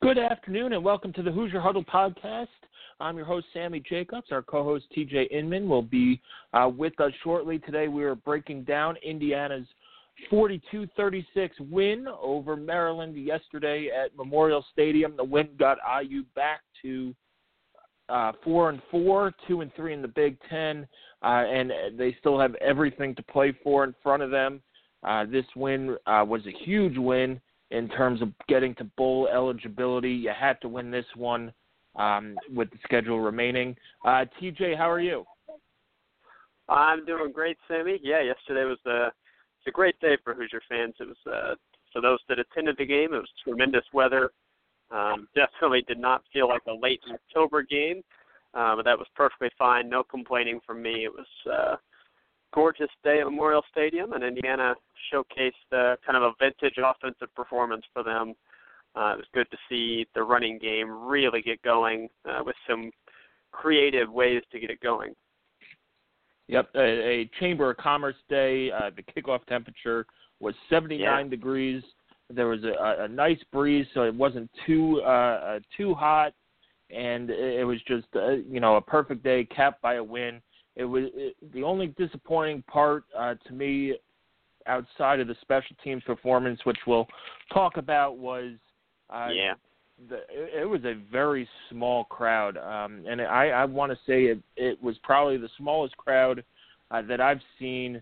Good afternoon and welcome to the Hoosier Huddle podcast. I'm your host, Sammy Jacobs. Our co host, TJ Inman, will be uh, with us shortly. Today, we are breaking down Indiana's 42 36 win over Maryland yesterday at Memorial Stadium. The win got IU back to uh, four and four, two and three in the Big Ten, uh, and they still have everything to play for in front of them. Uh, this win uh, was a huge win in terms of getting to bowl eligibility. You had to win this one um, with the schedule remaining. Uh, TJ, how are you? I'm doing great, Sammy. Yeah, yesterday was a it's a great day for Hoosier fans. It was uh, for those that attended the game. It was tremendous weather. Um, definitely did not feel like a late October game, uh, but that was perfectly fine. No complaining from me. It was uh, gorgeous day at Memorial Stadium, and Indiana showcased uh, kind of a vintage offensive performance for them. Uh, it was good to see the running game really get going uh, with some creative ways to get it going. Yep, a, a Chamber of Commerce day. Uh, the kickoff temperature was 79 yeah. degrees. There was a, a nice breeze, so it wasn't too uh, uh, too hot, and it, it was just uh, you know a perfect day, capped by a win. It was it, the only disappointing part uh, to me outside of the special teams performance, which we'll talk about, was uh, yeah. The, it, it was a very small crowd, um, and I, I want to say it, it was probably the smallest crowd uh, that I've seen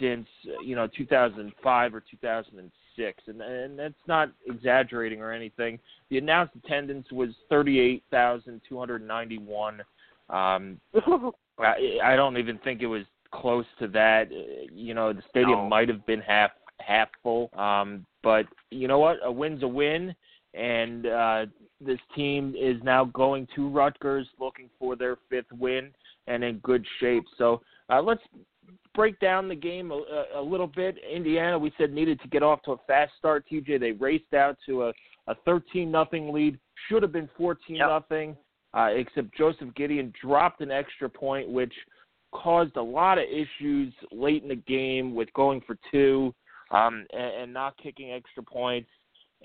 since you know 2005 or 2006, and, and that's not exaggerating or anything. The announced attendance was 38,291. Um, I, I don't even think it was close to that. You know, the stadium no. might have been half half full. Um, but you know what? A win's a win, and uh, this team is now going to Rutgers looking for their fifth win and in good shape. So uh, let's break down the game a, a little bit. Indiana, we said needed to get off to a fast start. TJ, they raced out to a, a 13 nothing lead. Should have been 14 yep. nothing uh, except Joseph Gedeon dropped an extra point, which caused a lot of issues late in the game with going for two um, and, and not kicking extra points,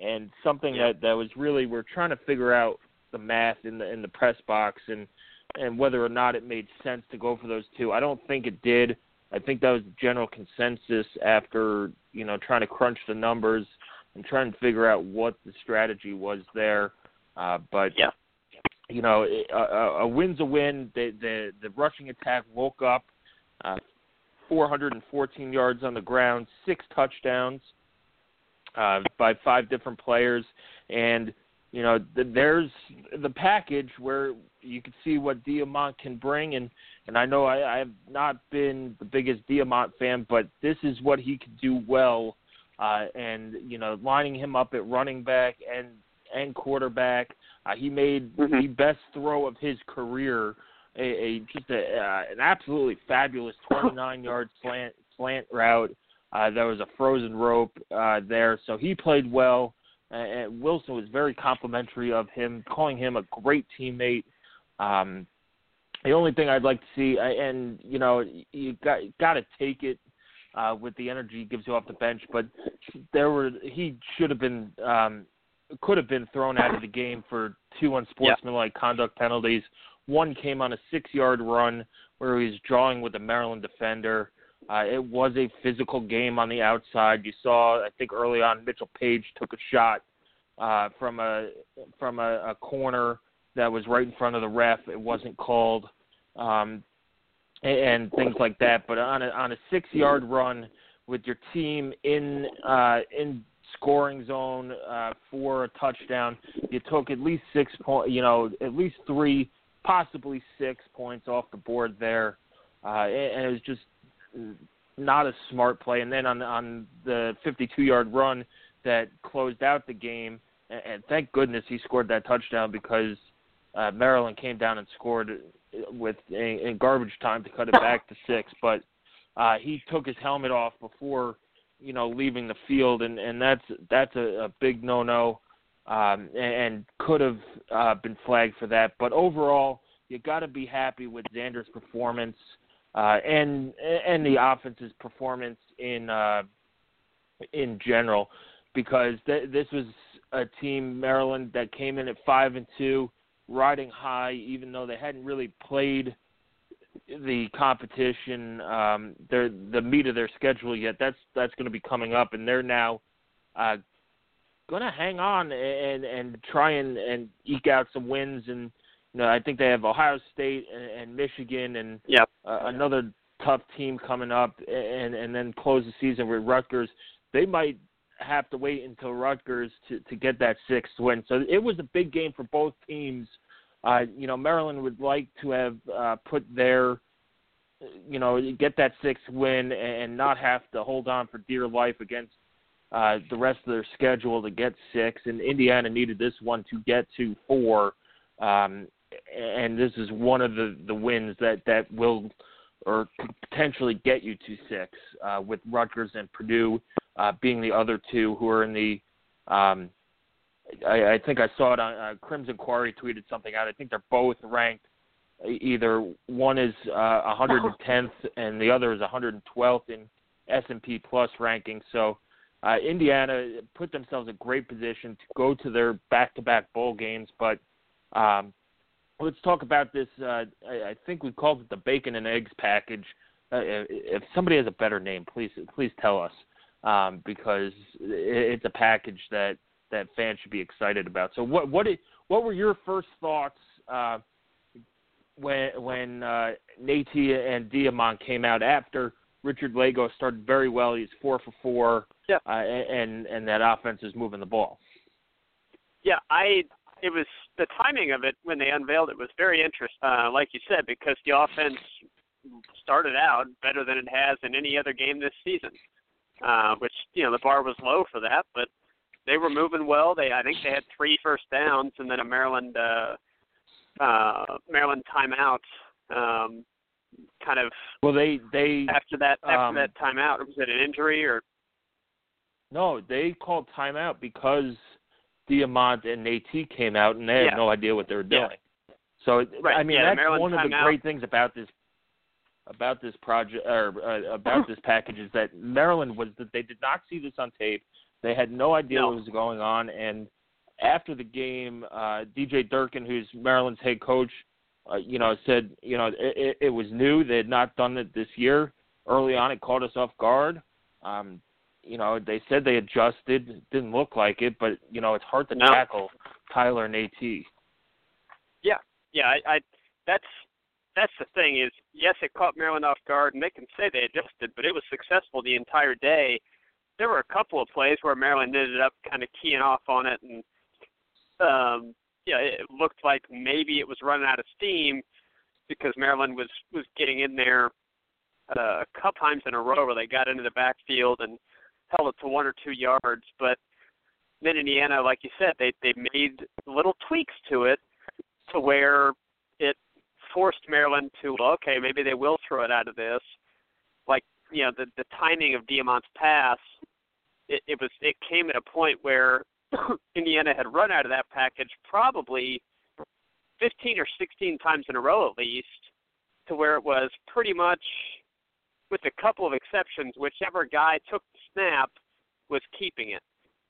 and something yeah. that that was really we're trying to figure out the math in the in the press box and and whether or not it made sense to go for those two. I don't think it did. I think that was the general consensus after you know trying to crunch the numbers and trying to figure out what the strategy was there. Uh, but yeah you know, a, a win's a win. The, the the rushing attack woke up, uh, 414 yards on the ground, six touchdowns uh, by five different players, and you know, the, there's the package where you can see what Diamont can bring, and and I know I, I have not been the biggest Diamont fan, but this is what he can do well, uh, and you know, lining him up at running back and and quarterback uh, he made mm-hmm. the best throw of his career, a, a just a, uh, an absolutely fabulous 29-yard slant slant route. Uh, there was a frozen rope uh, there, so he played well. And Wilson was very complimentary of him, calling him a great teammate. Um, the only thing I'd like to see, and you know, you got got to take it uh, with the energy he gives you off the bench, but there were he should have been um, could have been thrown out of the game for two unsportsmanlike yeah. conduct penalties. One came on a six-yard run where he was drawing with a Maryland defender. Uh, it was a physical game on the outside. You saw, I think, early on, Mitchell Paige took a shot uh, from a from a, a corner that was right in front of the ref. It wasn't called. Um, and, and things like that. But on a on a six yard run with your team in uh, in scoring zone uh, for a touchdown, you took at least six point, you know, at least three, possibly six points off the board there, uh, and it was just not a smart play. And then on on the 52 yard run that closed out the game, and, thank goodness he scored that touchdown because uh, Maryland came down and scored with a, in garbage time to cut it back to six. But uh, he took his helmet off before you know leaving the field, and and that's that's a, a big no no, um, and, and could have uh, been flagged for that. But overall, you got to be happy with Zander's performance uh, and and the offense's performance in uh, in general, because th- this was a team Maryland that came in at five and two, riding high, even though they hadn't really played the competition, um, their the meat of their schedule yet. That's that's going to be coming up, and they're now uh, going to hang on and and try and and eke out some wins and you know, I think they have Ohio State and, and Michigan and yep. uh, another tough team coming up, and and then close the season with Rutgers. They might have to wait until Rutgers to to get that sixth win. So it was a big game for both teams. Uh, you know, Maryland would like to have uh, put their, you know, get that sixth win and not have to hold on for dear life against uh, the rest of their schedule to get six. And Indiana needed this one to get to four. Um, and this is one of the the wins that that will or potentially get you to six uh, with Rutgers and Purdue uh, being the other two who are in the. Um, I, I think I saw it on uh, Crimson Quarry tweeted something out. I think they're both ranked. Either one is uh, 110th and the other is 112th in S&P Plus ranking. So uh, Indiana put themselves in a great position to go to their back-to-back bowl games, but um, let's talk about this. Uh, I, I think we called it the bacon and eggs package. Uh, if somebody has a better name, please please tell us um, because it's a package that that fans should be excited about. So what what did, what were your first thoughts uh, when when uh, Natee and Diamont came out after Richard Lagow started very well? He's four for four, yeah. uh, and and that offense is moving the ball. Yeah, I it was the timing of it when they unveiled it was very interesting, uh, like you said, because the offense started out better than it has in any other game this season. Uh, which you know the bar was low for that, but they were moving well. They I think they had three first downs and then a Maryland uh, uh, Maryland timeout. Um, kind of well they they after that after um, that timeout was it an injury or no they called timeout because Diamont and Natee came out and they had yeah. no idea what they were doing. Yeah. So right. I mean yeah, that's Maryland one of the timeout. great things about this about this project or uh, about this package is that Maryland was that they did not see this on tape. They had no idea no. what was going on and after the game, uh, DJ Durkin, who's Maryland's head coach, uh, you know, said, you know, it, it was new. They had not done it this year. Early on, it caught us off guard. Um, you know, they said they adjusted. It didn't look like it, but you know, it's hard to no. tackle Tyler and At. Yeah, yeah. I, I that's that's the thing is, yes, it caught Maryland off guard, and they can say they adjusted, but it was successful the entire day. There were a couple of plays where Maryland ended up kind of keying off on it, and um, yeah, it looked like maybe it was running out of steam because Maryland was was getting in there uh, a couple times in a row where they got into the backfield and held it to one or two yards. But then Indiana, like you said, they they made little tweaks to it to where it forced Maryland to well, okay, maybe they will throw it out of this. Like you know, the the timing of Diamont's pass, it, it was it came at a point where Indiana had run out of that package probably 15 or 16 times in a row at least, to where it was pretty much, with a couple of exceptions, whichever guy took the snap was keeping it.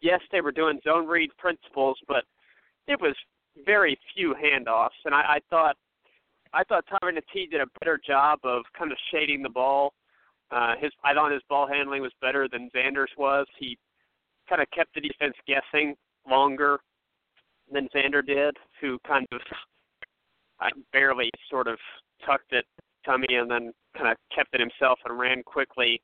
Yes, they were doing zone read principles, but it was very few handoffs, and I, I thought I thought Tyler Natee did a better job of kind of shading the ball. Uh, his I thought his ball handling was better than Zander's was. He kind of kept the defense guessing longer than Zander did, who kind of I barely sort of tucked it tummy and then kind of kept it himself and ran quickly.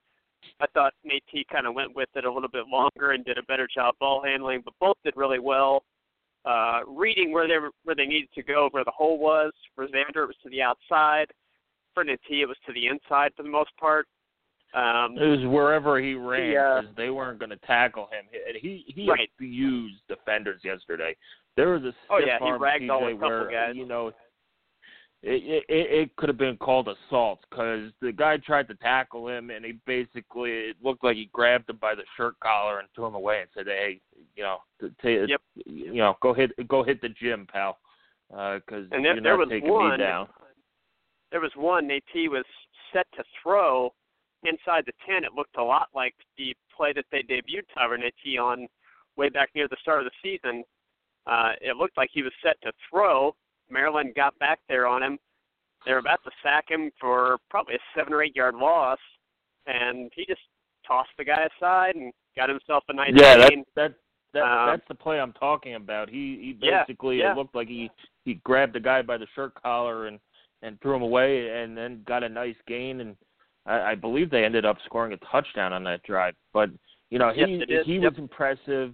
I thought Natee kind of went with it a little bit longer and did a better job ball handling, but both did really well. Uh, reading where they where they needed to go, where the hole was. For Zander, it was to the outside. For Natee, it was to the inside for the most part. Um, it was wherever he ran because they weren't going to tackle him. He he Right. abused defenders yesterday. There was a stiff Oh, yeah, he arm ragged all a couple where guys. you know it, it it could have been called assault because the guy tried to tackle him and he basically it looked like he grabbed him by the shirt collar and threw him away and said, "Hey, you know, t- t- Yep. you know, go hit go hit the gym, pal, because And there- you're there not was taking one- me down." there was one Natee was set to throw inside the ten. It looked a lot like the play that they debuted Tyler on way back near the start of the season. Uh, it looked like he was set to throw. Maryland got back there on him. They were about to sack him for probably a seven or eight yard loss, and he just tossed the guy aside and got himself a nice Yeah, that gain. that that Um, that's the play I'm talking about. He he Yeah, basically yeah. it looked like he he grabbed the guy by the shirt collar and and threw him away and then got a nice gain and I, I believe they ended up scoring a touchdown on that drive. But you know he Yes, he Yep. was impressive,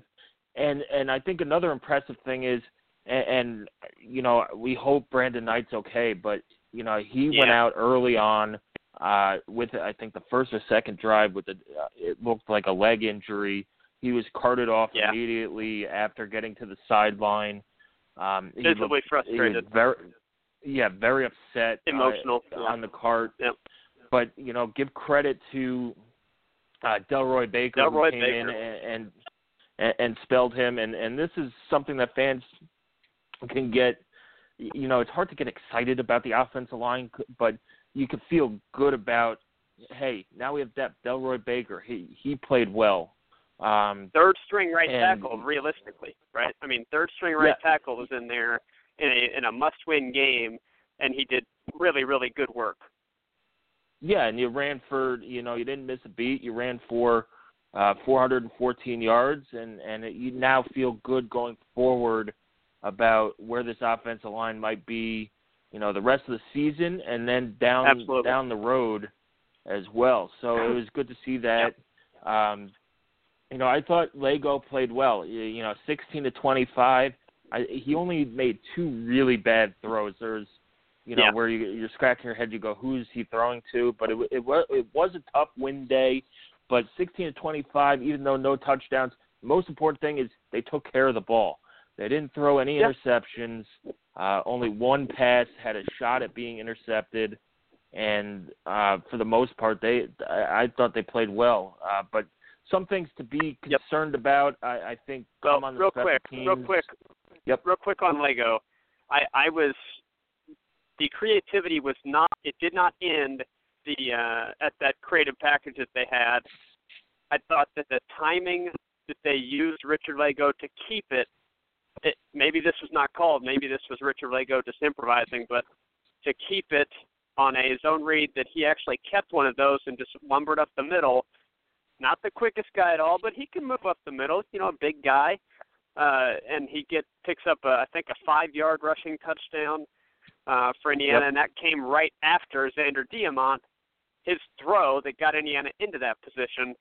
and and I think another impressive thing is and, and you know we hope Brandon Knight's okay, but you know he went out early on uh with I think the first or second drive with the uh, it looked like a leg injury. He was carted off Yeah. immediately after getting to the sideline. Um, Visibly looked, he was frustrated. very, yeah, very upset. uh, Emotional, yeah. on the cart. Yep. But you know, give credit to uh, Delroy Baker Delroy who came in and, and and spelled him. And and this is something that fans can get. You know, it's hard to get excited about the offensive line, but you can feel good about. Hey, now we have depth. Delroy Baker, he he played well. Um, third string right And- tackle, realistically, right? I mean, third string right Yeah. tackle was in there in a in a must win game, and he did really really good work. Yeah, and you ran for you know you didn't miss a beat. You ran for uh, 414 yards, and and it, you now feel good going forward about where this offensive line might be, you know, the rest of the season, and then down Absolutely. down the road as well. So it was good to see that. Um, you know, I thought Lagow played well. You, you know, 16 to 25. I, he only made two really bad throws. There's you know, Yeah. where you, you're scratching your head. You go, who's he throwing to? But it, it was it was a tough win day. But 16 to 25, even though no touchdowns, the most important thing is they took care of the ball. They didn't throw any Yep. interceptions. Uh, only one pass had a shot at being intercepted, and uh, for the most part, they I, I thought they played well. Uh, but some things to be Yep. concerned about, I, I think, Well, come on the real quick, teams. real quick, Yep. real quick on Lagow. I I was the creativity was not it did not end the uh, at that creative package that they had. I thought that the timing that they used Richard Lagow to keep it, it maybe this was not called, maybe this was Richard Lagow just improvising, but to keep it on a zone read that he actually kept one of those and just lumbered up the middle. Not the quickest guy at all, but he can move up the middle. You know, a big guy, uh, and he get picks up a, I think a five yard rushing touchdown uh, for Indiana, Yep. and that came right after Zander Diamont, his throw that got Indiana into that position.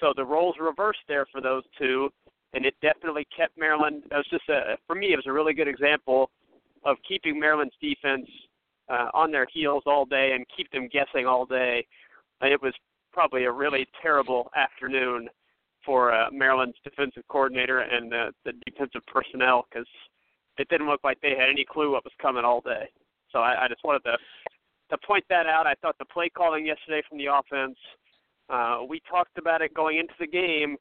So the roles reversed there for those two, and it definitely kept Maryland. It was just a for me, it was a really good example of keeping Maryland's defense uh, on their heels all day and keep them guessing all day. And it was probably a really terrible afternoon for uh, Maryland's defensive coordinator and the, the defensive personnel because it didn't look like they had any clue what was coming all day. So I, I just wanted to to point that out. I thought the play calling yesterday from the offense. Uh, we talked about it going into the game,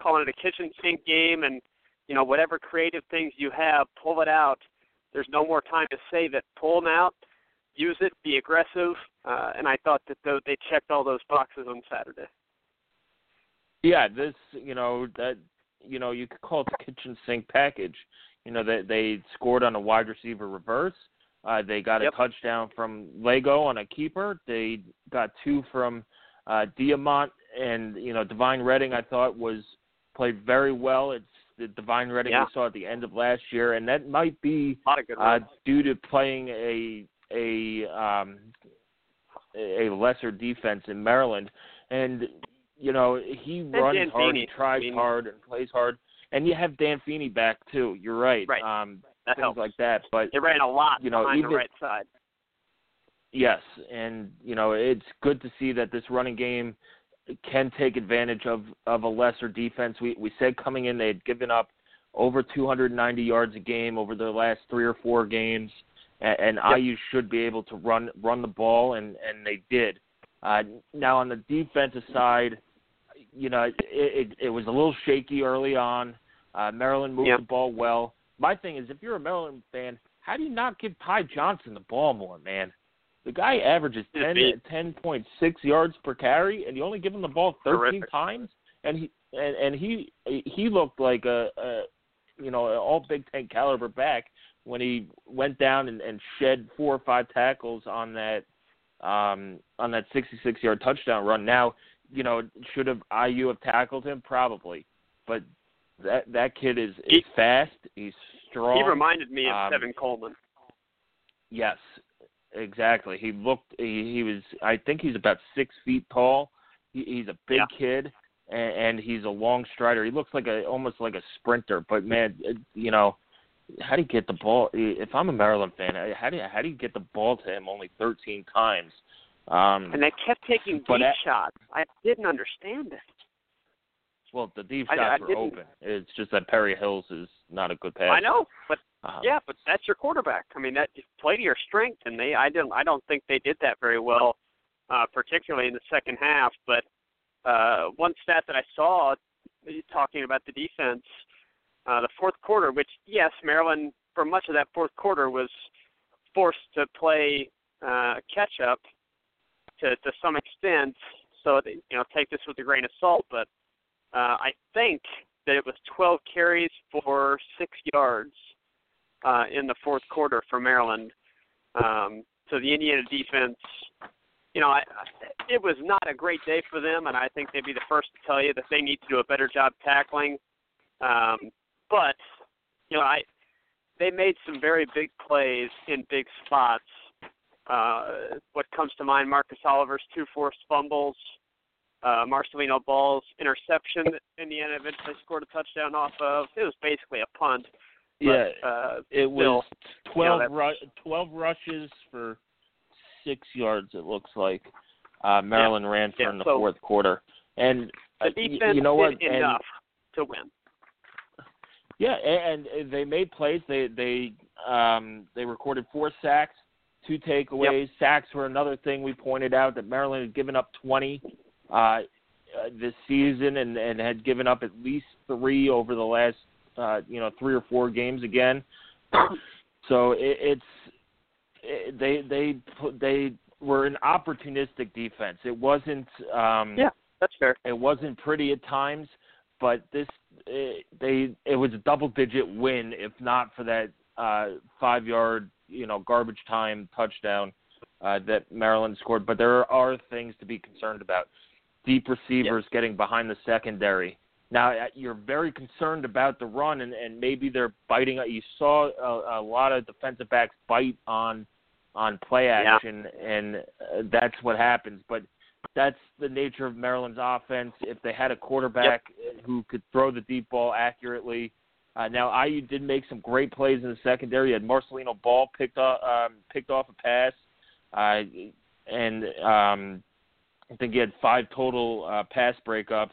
calling it a kitchen sink game, and you know whatever creative things you have, pull it out. There's no more time to save it. Pull them out, use it, be aggressive, uh, and I thought that th- they checked all those boxes on Saturday. Yeah, this you know that you know you could call it the kitchen sink package. You know they they scored on a wide receiver reverse. Uh, they got Yep. a touchdown from Lagow on a keeper. They got two from uh, Diamont and you know Devine Redding. I thought was played very well. It's the Devine Redding Yeah. we saw at the end of last year, and that might be uh, due to playing a a um, a lesser defense in Maryland, and you know he runs hard, he tries I mean- hard, and plays hard, and you have Dan Feeney back too. You're right. Right. Um, That things helps. like that, but They ran a lot you know, behind even- the right side. Yes, and you know it's good to see that this running game can take advantage of of a lesser defense. We we said coming in they had given up over 290 yards a game over their last three or four games, and, and Yep. IU should be able to run run the ball, and and they did. Uh, now on the defensive side, you know it, it it was a little shaky early on. Uh, Maryland moved Yep. the ball well. My thing is, if you're a Maryland fan, how do you not give Ty Johnson the ball more, man? The guy averages His 10, 10.6 yards per carry, and you only give him the ball 13 Terrific. times, and he and, and he he looked like a, a you know an all Big Ten caliber back when he went down and, and shed four or five tackles on that um on that 66 yard touchdown run. Now, you know, should have IU have tackled him probably, but that that kid is is He- fast. He's strong. He reminded me of Um, Tevin Coleman. Yes, exactly. He looked. He, he was. I think he's about six feet tall. He, he's a big Yeah. kid, and, and he's a long strider. He looks like a almost like a sprinter. But man, you know, how do you get the ball? If I'm a Maryland fan, how do you, how do you get the ball to him only 13 times? Um, And they kept taking deep at- shots. I didn't understand it. Well, the deep shots I were didn't- open. It's just that Perry Hills is not a good passer. I know, but Um, yeah, but that's your quarterback. I mean, that play to your strength, and they I didn't I don't think they did that very well, uh, particularly in the second half. But uh, one stat that I saw talking about the defense, uh, the fourth quarter, which yes, Maryland for much of that fourth quarter was forced to play uh, catch up to to some extent. So you know, take this with a grain of salt, but uh, I think that it was 12 carries for six yards uh, in the fourth quarter for Maryland. Um, so the Indiana defense, you know, I, it was not a great day for them, and I think they'd be the first to tell you that they need to do a better job tackling. Um, but you know, I they made some very big plays in big spots. Uh, what comes to mind, Marcus Oliver's two forced fumbles, uh, Marcelino Ball's interception that Indiana eventually scored a touchdown off of. It was basically a punt. But, yeah, uh, it was still, 12, that's- ru- 12 rushes for six yards. It looks like uh, Maryland ran for Yeah, in the so- fourth quarter, and the uh, y- defense you know what? did And- enough to win. yeah, and, and they made plays. They they um, they recorded four sacks, two takeaways. Sacks were another thing we pointed out that Maryland had given up 20 uh, this season, and and had given up at least three over the last uh, you know three or four games again. So it, it's it, they they put- they were an opportunistic defense. It wasn't um, Yeah. That's fair. it wasn't pretty at times, but this it, they it was a double digit win if not for that uh, five yard you know garbage time touchdown uh, that Maryland scored. But there are things to be concerned about. Deep receivers getting behind the secondary. Now uh, you're very concerned about the run, and, and maybe they're biting. You saw a, a lot of defensive backs bite on on play Yeah. action, and uh, that's what happens. But that's the nature of Maryland's offense. If they had a quarterback who could throw the deep ball accurately. Uh, now IU did make some great plays in the secondary. You had Marcelino Ball picked off um, picked off a pass, uh, and um, I think he had five total uh, pass breakups.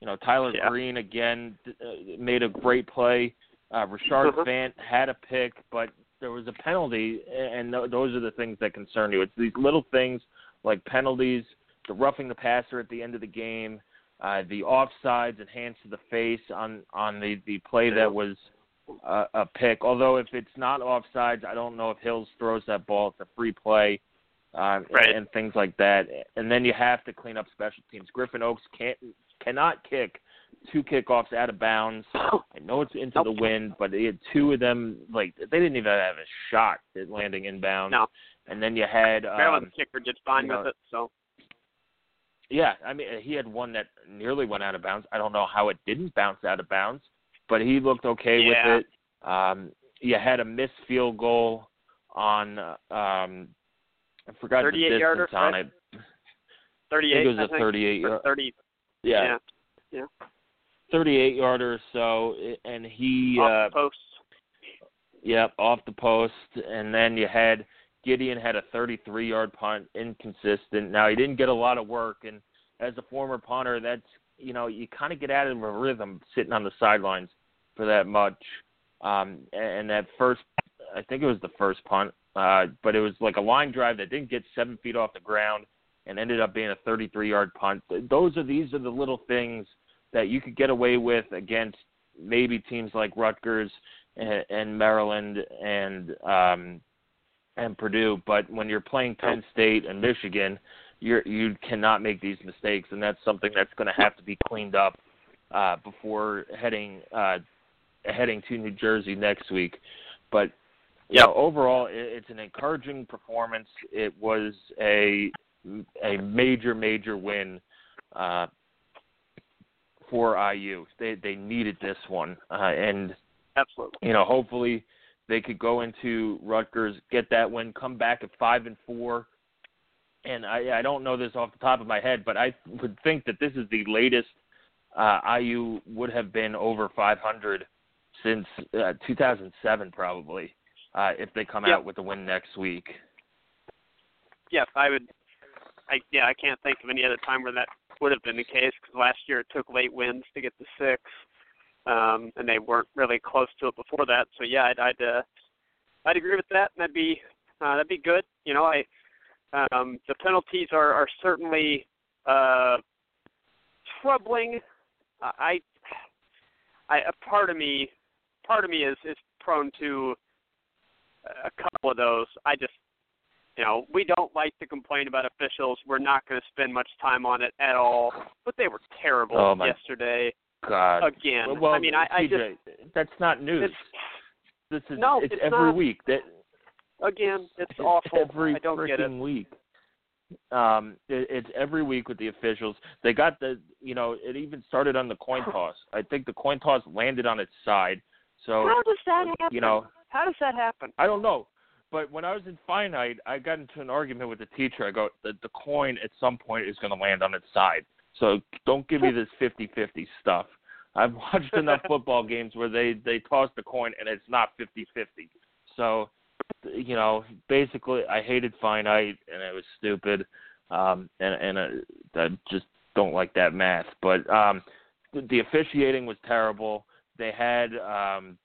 You know Tyler Yeah. Green again uh, made a great play. Uh, Rashard Mhm. Fant had a pick, but there was a penalty, and th- those are the things that concern you. It's these little things like penalties, the roughing the passer at the end of the game, uh, the offsides and hands to the face on on the the play that was uh, a pick. Although if it's not offsides, I don't know if Hills throws that ball. It's a free play. Uh, Right. and, and things like that, and then you have to clean up special teams. Griffin Oakes can't cannot kick two kickoffs out of bounds. I know it's into the wind, but they had two of them like they didn't even have a shot at landing inbound. No. And then you had Maryland's um, kicker did fine you know, with it. So yeah, I mean he had one that nearly went out of bounds. I don't know how it didn't bounce out of bounds, but he looked okay Yeah. with it. Um, you had a missed field goal on um, I forgot the 38 distance yarder, on right? it. I think it was I a think, 38 yard. 30. Yeah, Yeah. 38 yarder or so, and he Off uh, the post. Yep, off the post, and then you had Gedeon had a 33-yard punt, inconsistent. Now he didn't get a lot of work, and as a former punter, that's you know you kind of get out of a rhythm sitting on the sidelines for that much. Um, and that first, I think it was the first punt, uh, but it was like a line drive that didn't get seven feet off the ground and ended up being a 33-yard punt. Those are these are the little things that you could get away with against maybe teams like Rutgers and, and Maryland and um, and Purdue. But when you're playing Penn State and Michigan, you're you cannot make these mistakes, and that's something that's going to have to be cleaned up uh, before heading uh, heading to New Jersey next week. But Yep. know, overall, it, it's an encouraging performance. It was a a major major win. Uh, for IU, they they needed this one, uh, and Absolutely. you know, hopefully they could go into Rutgers, get that win, come back at five and four. And I, I don't know this off the top of my head, but I would think that this is the latest uh, IU would have been over 500 since uh, 2007, probably, uh, if they come Yep. out with a win next week. Yes, I would. I yeah, I can't think of any other time where that would have been the case because last year it took late wins to get to six, um, and they weren't really close to it before that. So yeah, I'd I'd, uh, I'd agree with that. That'd be uh, that'd be good. You know, I um, the penalties are are certainly uh, troubling. I I a part of me part of me is is prone to a couple of those. I just you know, we don't like to complain about officials. We're not going to spend much time on it at all. But they were terrible Oh, my- yesterday God. again. well, I mean, I, I just that's not news. it's This is No, it's, it's every not. week. That again, it's It's awful. Every I don't get it. freaking week. Um, it, it's every week with the officials. They got the, you know, it even started on the coin toss. I think the coin toss landed on its side. So How does that happen? you know, How does that happen? I don't know. But when I was in finite, I got into an argument with the teacher. I go, the, the coin at some point is going to land on its side. So don't give me this fifty-fifty stuff. I've watched enough football games where they they toss the coin and it's not fifty-fifty. So, you know, basically, I hated finite and it was stupid, um, and and uh, I just don't like that math. But um, the, the officiating was terrible. They had um,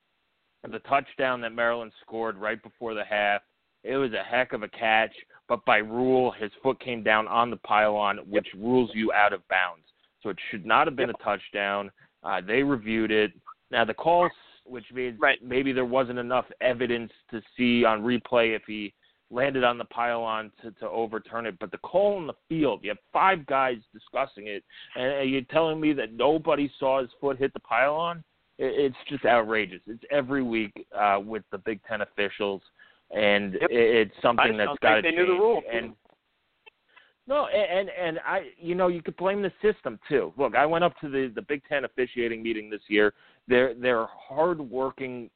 the touchdown that Maryland scored right before the half. It was a heck of a catch, but by rule, his foot came down on the pylon, which rules you out of bounds. So it should not have been a touchdown. Uh, they reviewed it. Now the call, which means Right. maybe there wasn't enough evidence to see on replay if he landed on the pylon to, to overturn it. But the call in the field, you have five guys discussing it, and you're telling me that nobody saw his foot hit the pylon? It- It's just outrageous. It's every week uh, with the Big Ten officials, and Yep. it, it's something that's got to think they change. knew the rule. And no, and and I, you know, you could blame the system too. Look, I went up to the the Big Ten officiating meeting this year. They're they're hardworking,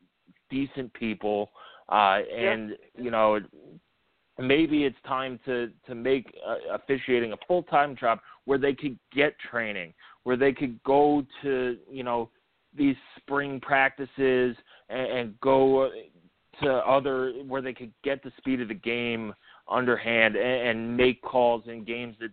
decent people, uh, and you know, maybe it's time to to make uh, officiating a full time job where they could get training, where they could go to you know these spring practices and, and go to other where they could get the speed of the game underhand and, and make calls in games that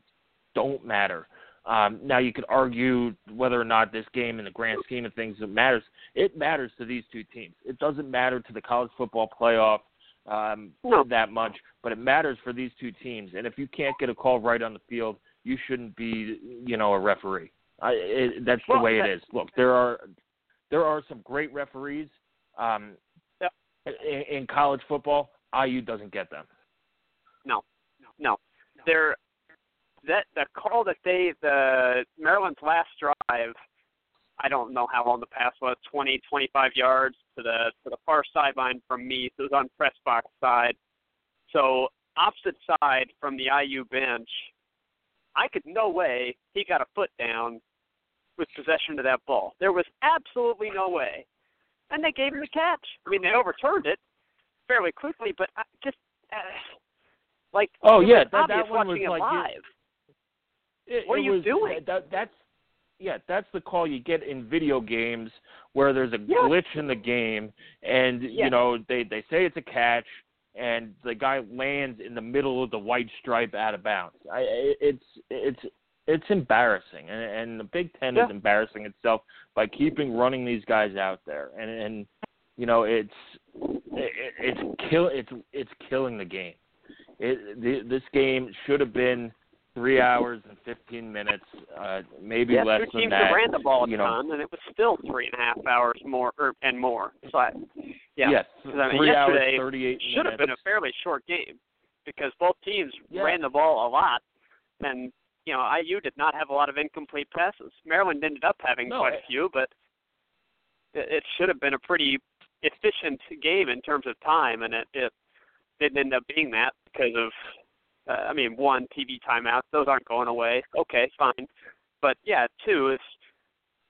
don't matter. Um, now you could argue whether or not this game, in the grand scheme of things, it matters. It matters to these two teams. It doesn't matter to the college football playoff um, that much, but it matters for these two teams. And if you can't get a call right on the field, you shouldn't be, you know, a referee. I, it, that's the Well, way that- it is. Look, there are there are some great referees um, Yep. in, in college football. IU doesn't get them. No, no. They're that the call that they the Maryland's last drive. I don't know how long the pass was, 20, 25 yards to the to the far sideline from me. So it was on press box side. So opposite side from the IU bench. I could no way he got a foot down with possession of that ball. There was absolutely no way, and they gave him the catch. I mean, they overturned it fairly quickly, but I just. Uh, Like, oh yeah, that, that one was like live. It, What it are you was, doing? That, that's yeah, that's the call you get in video games where there's a Yeah. glitch in the game, and Yeah. you know they they say it's a catch, and the guy lands in the middle of the white stripe out of bounds. I, I- it's it's it's embarrassing, and, and the Big Ten Yeah. is embarrassing itself by keeping running these guys out there, and and you know it's it, it's kill it's it's killing the game. It the, this game should have been three hours and fifteen minutes, uh, maybe yeah, less two than teams that. that ran the ball a you know. ton, and it was still three and a half hours more or, and more. So, I, yeah, Yes, I mean, three hours thirty-eight should have been a fairly short game because both teams Yeah. ran the ball a lot, and you know IU did not have a lot of incomplete passes. Maryland ended up having No, quite a few, but it, it should have been a pretty efficient game in terms of time, and it, it didn't end up being that because of, uh, I mean, one TV timeouts; those aren't going away. Okay, fine, but yeah, two is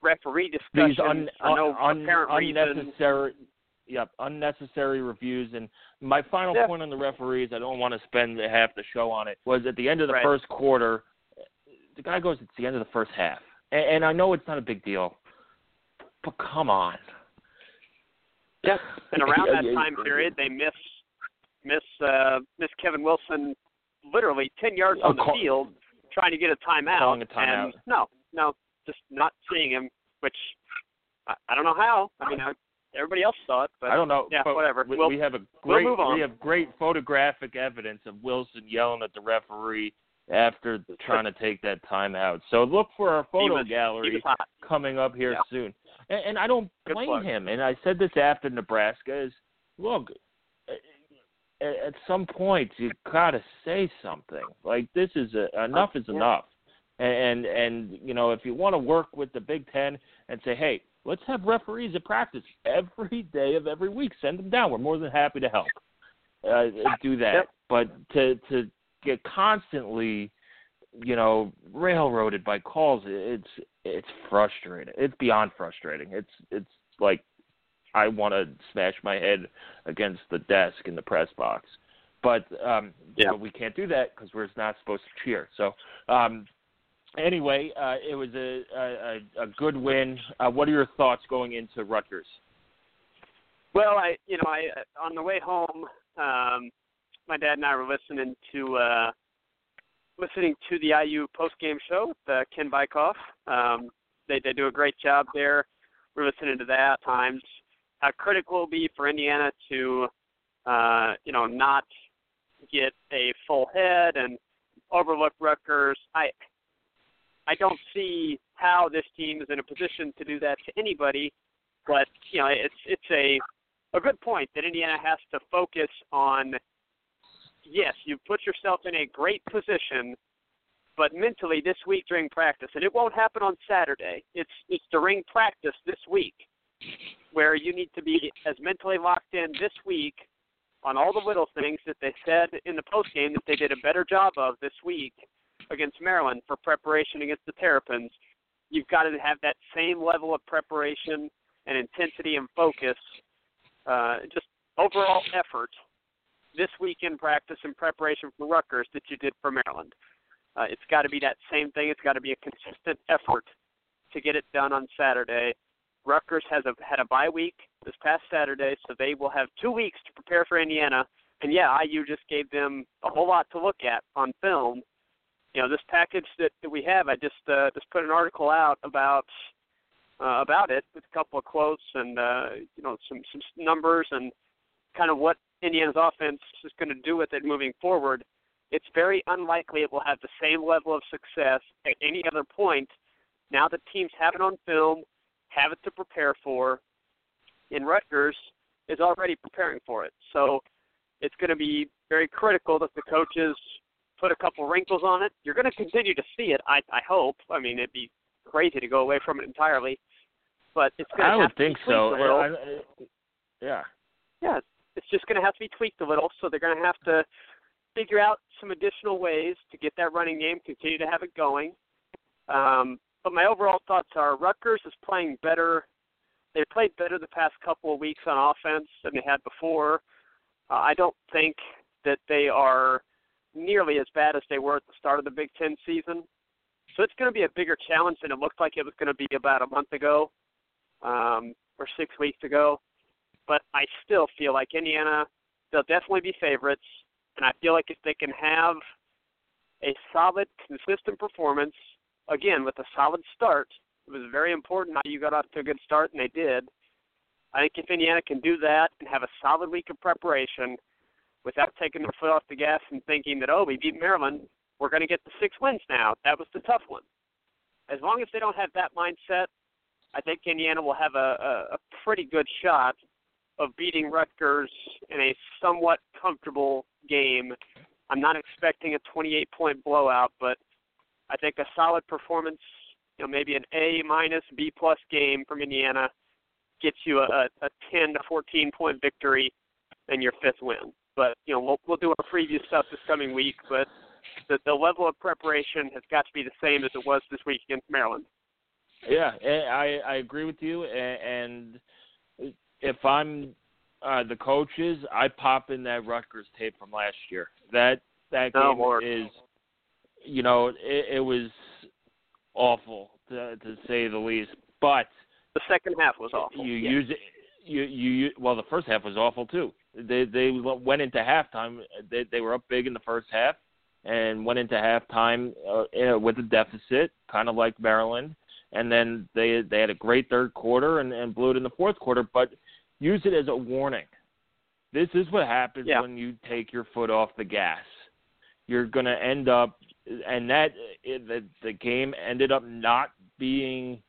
referee discussions These un, for no un, apparent reason. unnecessary, yep, unnecessary reviews. And my final Yeah. point on the referees, I don't want to spend half the show on it, was at the end of the Right. first quarter, the guy goes, "It's the end of the first half," and, and I know it's not a big deal, but come on. Yeah, and around that time period, they miss miss uh, miss Kevin Wilson literally ten yards on the call- field trying to get a timeout. Calling a timeout. And no, no, just not seeing him, which I, I don't know how. I mean, I, everybody else saw it, but I don't know. yeah, but whatever. We, We'll- we have a we'll great we have great photographic evidence of Wilson yelling at the referee after trying to take that time out. So look for our photo was, gallery he was hot. coming up here Yeah. soon. And, and I don't blame him. And I said this after Nebraska is look at, at some point you got to say something. Like this is a, enough is Yeah. enough. And, and and you know if you want to work with the Big Ten and say, hey, let's have referees at practice every day of every week. Send them down. We're more than happy to help. Uh, do that. Yep. But to to get constantly, you know, railroaded by calls, it's it's frustrating. It's beyond frustrating. It's it's like I want to smash my head against the desk in the press box. But um, Yeah. but we can't do that because we're not supposed to cheer. So um, anyway, uh, it was a, a, a good win. Uh, what are your thoughts going into Rutgers? Well, I you know I on the way home, um, my dad and I were listening to uh, listening to the IU post game show with uh, Ken Bikoff. Um, they they do a great job there. We're listening to that at times. How critical it will be for Indiana to uh, you know not get a full head and overlook Rutgers. I I don't see how this team is in a position to do that to anybody, but you know it's it's a a good point that Indiana has to focus on. Yes, you put yourself in a great position, but mentally this week during practice, and it won't happen on Saturday. It's it's during practice this week, where you need to be as mentally locked in this week on all the little things that they said in the post game that they did a better job of this week against Maryland for preparation against the Terrapins. You've got to have that same level of preparation and intensity and focus uh, just overall effort this weekend practice and preparation for Rutgers that you did for Maryland. Uh, it's got to be that same thing. It's got to be a consistent effort to get it done on Saturday. Rutgers has a, had a bye week this past Saturday, so they will have two weeks to prepare for Indiana. And yeah, IU just gave them a whole lot to look at on film. You know, this package that, that we have, I just uh, just put an article out about uh, about it with a couple of quotes and uh, you know some some numbers and kind of what Indiana's offense is going to do with it moving forward. It's very unlikely it will have the same level of success at any other point. Now that teams have it on film, have it to prepare for, and Rutgers is already preparing for it. So it's going to be very critical that the coaches put a couple wrinkles on it. You're going to continue to see it, I, I hope. I mean, it'd be crazy to go away from it entirely, but it's going to I have would think so. a little. I- I- yeah. Yeah, it's just going to have to be tweaked a little. So they're going to have to figure out some additional ways to get that running game, continue to have it going. Um, but my overall thoughts are Rutgers is playing better. They played better the past couple of weeks on offense than they had before. Uh, I don't think that they are nearly as bad as they were at the start of the Big Ten season. So it's going to be a bigger challenge than it looked like it was going to be about a month ago um, or six weeks ago. But I still feel like Indiana, they'll definitely be favorites. And I feel like if they can have a solid, consistent performance, again, with a solid start, it was very important how you got off to a good start, and they did. I think if Indiana can do that and have a solid week of preparation without taking their foot off the gas and thinking that, oh, we beat Maryland, we're going to get the six wins now. That was the tough one. As long as they don't have that mindset, I think Indiana will have a, a, a pretty good shot of beating Rutgers in a somewhat comfortable game. I'm not expecting a 28 point blowout, but I think a solid performance, you know, maybe an A minus B plus game from Indiana gets you a, a 10 to 14 point victory and your fifth win. But you know, we'll we'll do our preview stuff this coming week. But the the level of preparation has got to be the same as it was this week against Maryland. Yeah, eh, I I agree with you. And if I'm uh, the coaches, I pop in that Rutgers tape from last year. That that oh, game Lord. is, you know, it, it was awful to, to say the least. But the second half was awful. You yeah. use it. You you well, the first half was awful too. They they went into halftime. They they were up big in the first half, and went into halftime uh, with a deficit, kind of like Maryland. And then they they had a great third quarter and, and blew it in the fourth quarter. But use it as a warning. This is what happens yeah. when you take your foot off the gas. You're going to end up, and that the the game ended up not being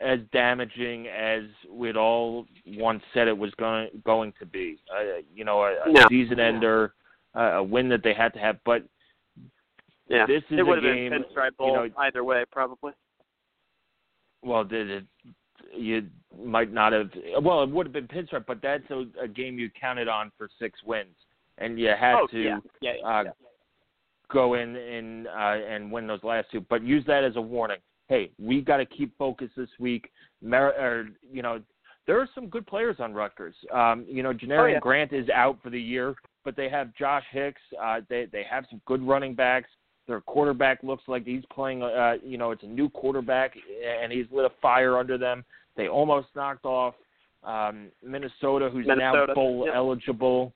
as damaging as we'd all once said it was going going to be. Uh, you know, a, a no. season ender, uh, a win that they had to have. But yeah, this is it would a have game. been pinstripe bowl you know, either way, probably. Well, did it? You might not have. Well, it would have been pinstripe, but that's a, a game you counted on for six wins, and you had oh, to yeah. Yeah, uh, yeah. go in and uh, and win those last two. But use that as a warning. Hey, we got to keep focus this week. Mer- or, you know, there are some good players on Rutgers. Um, you know, Janarion oh, yeah. Grant is out for the year, but they have Josh Hicks. Uh, they they have some good running backs. Their quarterback looks like he's playing. Uh, you know, it's a new quarterback, and he's lit a fire under them. They almost knocked off um, Minnesota, who's Minnesota. now bowl yep. eligible.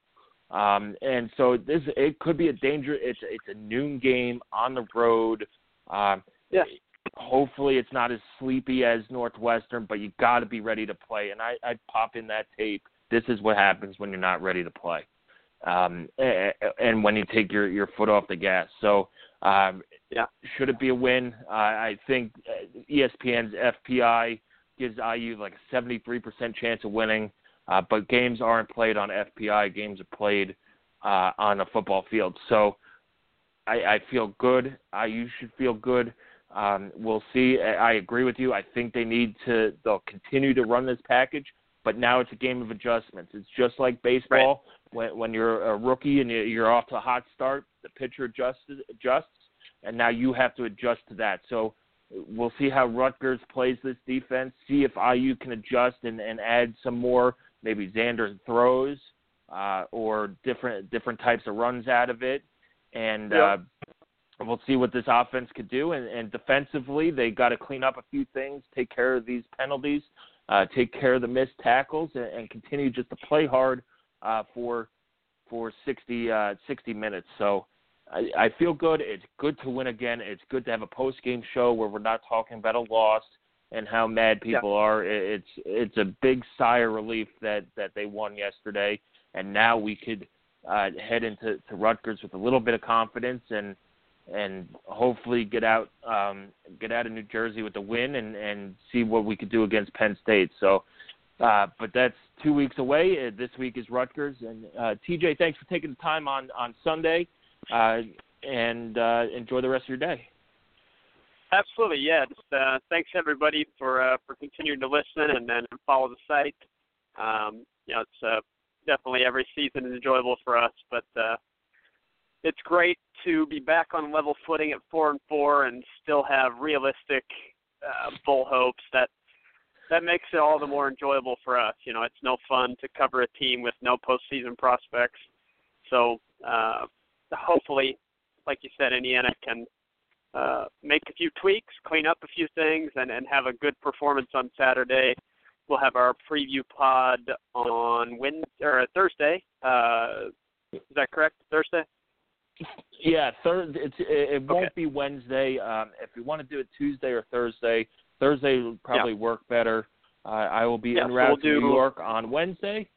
Um, and so this it could be a danger. It's it's a noon game on the road. Um, yeah. Hopefully it's not as sleepy as Northwestern, but you got to be ready to play. And I I pop in that tape. This is what happens when you're not ready to play, um, and when you take your your foot off the gas. So um, yeah, should it be a win? Uh, I think ESPN's FPI gives IU like a 73% chance of winning. Uh, but games aren't played on FPI. Games are played uh, on a football field. So I, I feel good. IU should feel good. Um, we'll see. I agree with you. I think they need to. They'll continue to run this package, but now it's a game of adjustments. It's just like baseball. When when you're a rookie and you're off to a hot start, the pitcher adjusts adjusts, and now you have to adjust to that. So we'll see how Rutgers plays this defense. See if IU can adjust and, and add some more maybe Zander throws uh, or different different types of runs out of it, and Yeah. uh, we'll see what this offense could do. And, and defensively, they got to clean up a few things, take care of these penalties, uh, take care of the missed tackles, and, and continue just to play hard uh, for for 60 uh, 60 minutes. So. I, I feel good. It's good to win again. It's good to have a post game show where we're not talking about a loss and how mad people are. It, it's it's a big sigh of relief that that they won yesterday, and now we could uh, head into to Rutgers with a little bit of confidence and and hopefully get out um, get out of New Jersey with a win and and see what we could do against Penn State. So. Uh, but that's two weeks away. Uh, this week is Rutgers, and uh, TJ, thanks for taking the time on on Sunday uh, and uh, enjoy the rest of your day. Absolutely, yeah. Just, uh, thanks everybody for uh, for continuing to listen and then follow the site. Um, you know, it's uh, definitely every season is enjoyable for us, but uh, it's great to be back on level footing at four and four and still have realistic uh, bowl hopes. That that makes it all the more enjoyable for us. You know, it's no fun to cover a team with no postseason prospects. So uh, hopefully like you said, Indiana can uh, make a few tweaks, clean up a few things, and, and have a good performance on Saturday. We'll have our preview pod on Wednesday or Thursday. Uh, is that correct? Thursday. Yeah, third. It's it, won't Okay. be Wednesday. Um, if you want to do it Tuesday or Thursday, Thursday would probably work better. Uh, I will be Yeah, en so we'll to do- New York on Wednesday.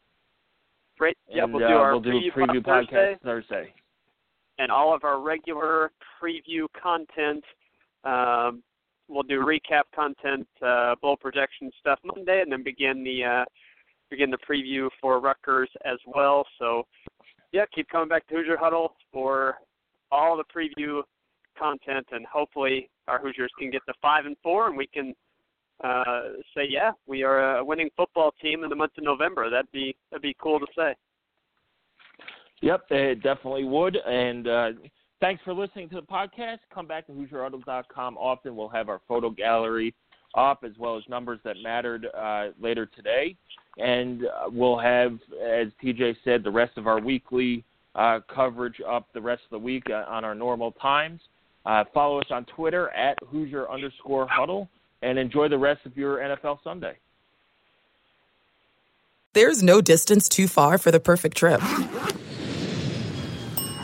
Great. Yeah, and, we'll do uh, our we'll do preview, a preview pod Thursday, podcast Thursday. And all of our regular preview content. Um, we'll do recap content, uh, bowl projection stuff Monday, and then begin the uh, begin the preview for Rutgers as well. So, yeah, keep coming back to Hoosier Huddle for all the preview content, and hopefully our Hoosiers can get to five and four, and we can uh, say, yeah, we are a winning football team in the month of November. That'd be that'd be cool to say. Yep, it definitely would. And uh, thanks for listening to the podcast. Come back to HoosierHuddle.com often. We'll have our photo gallery up as well as numbers that mattered uh, later today. And uh, we'll have, as TJ said, the rest of our weekly uh, coverage up the rest of the week uh, on our normal times. Uh, follow us on Twitter at Hoosier underscore huddle and enjoy the rest of your NFL Sunday. There's no distance too far for the perfect trip.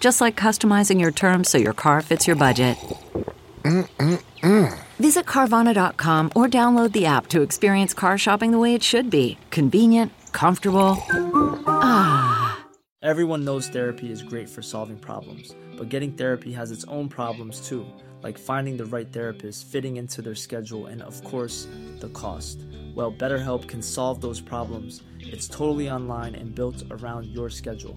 Just like customizing your terms so your car fits your budget. Mm-mm-mm. Visit Carvana.com or download the app to experience car shopping the way it should be convenient, comfortable. Ah. Everyone knows therapy is great for solving problems, but getting therapy has its own problems too, like finding the right therapist, fitting into their schedule, and of course, the cost. Well, BetterHelp can solve those problems. It's totally online and built around your schedule.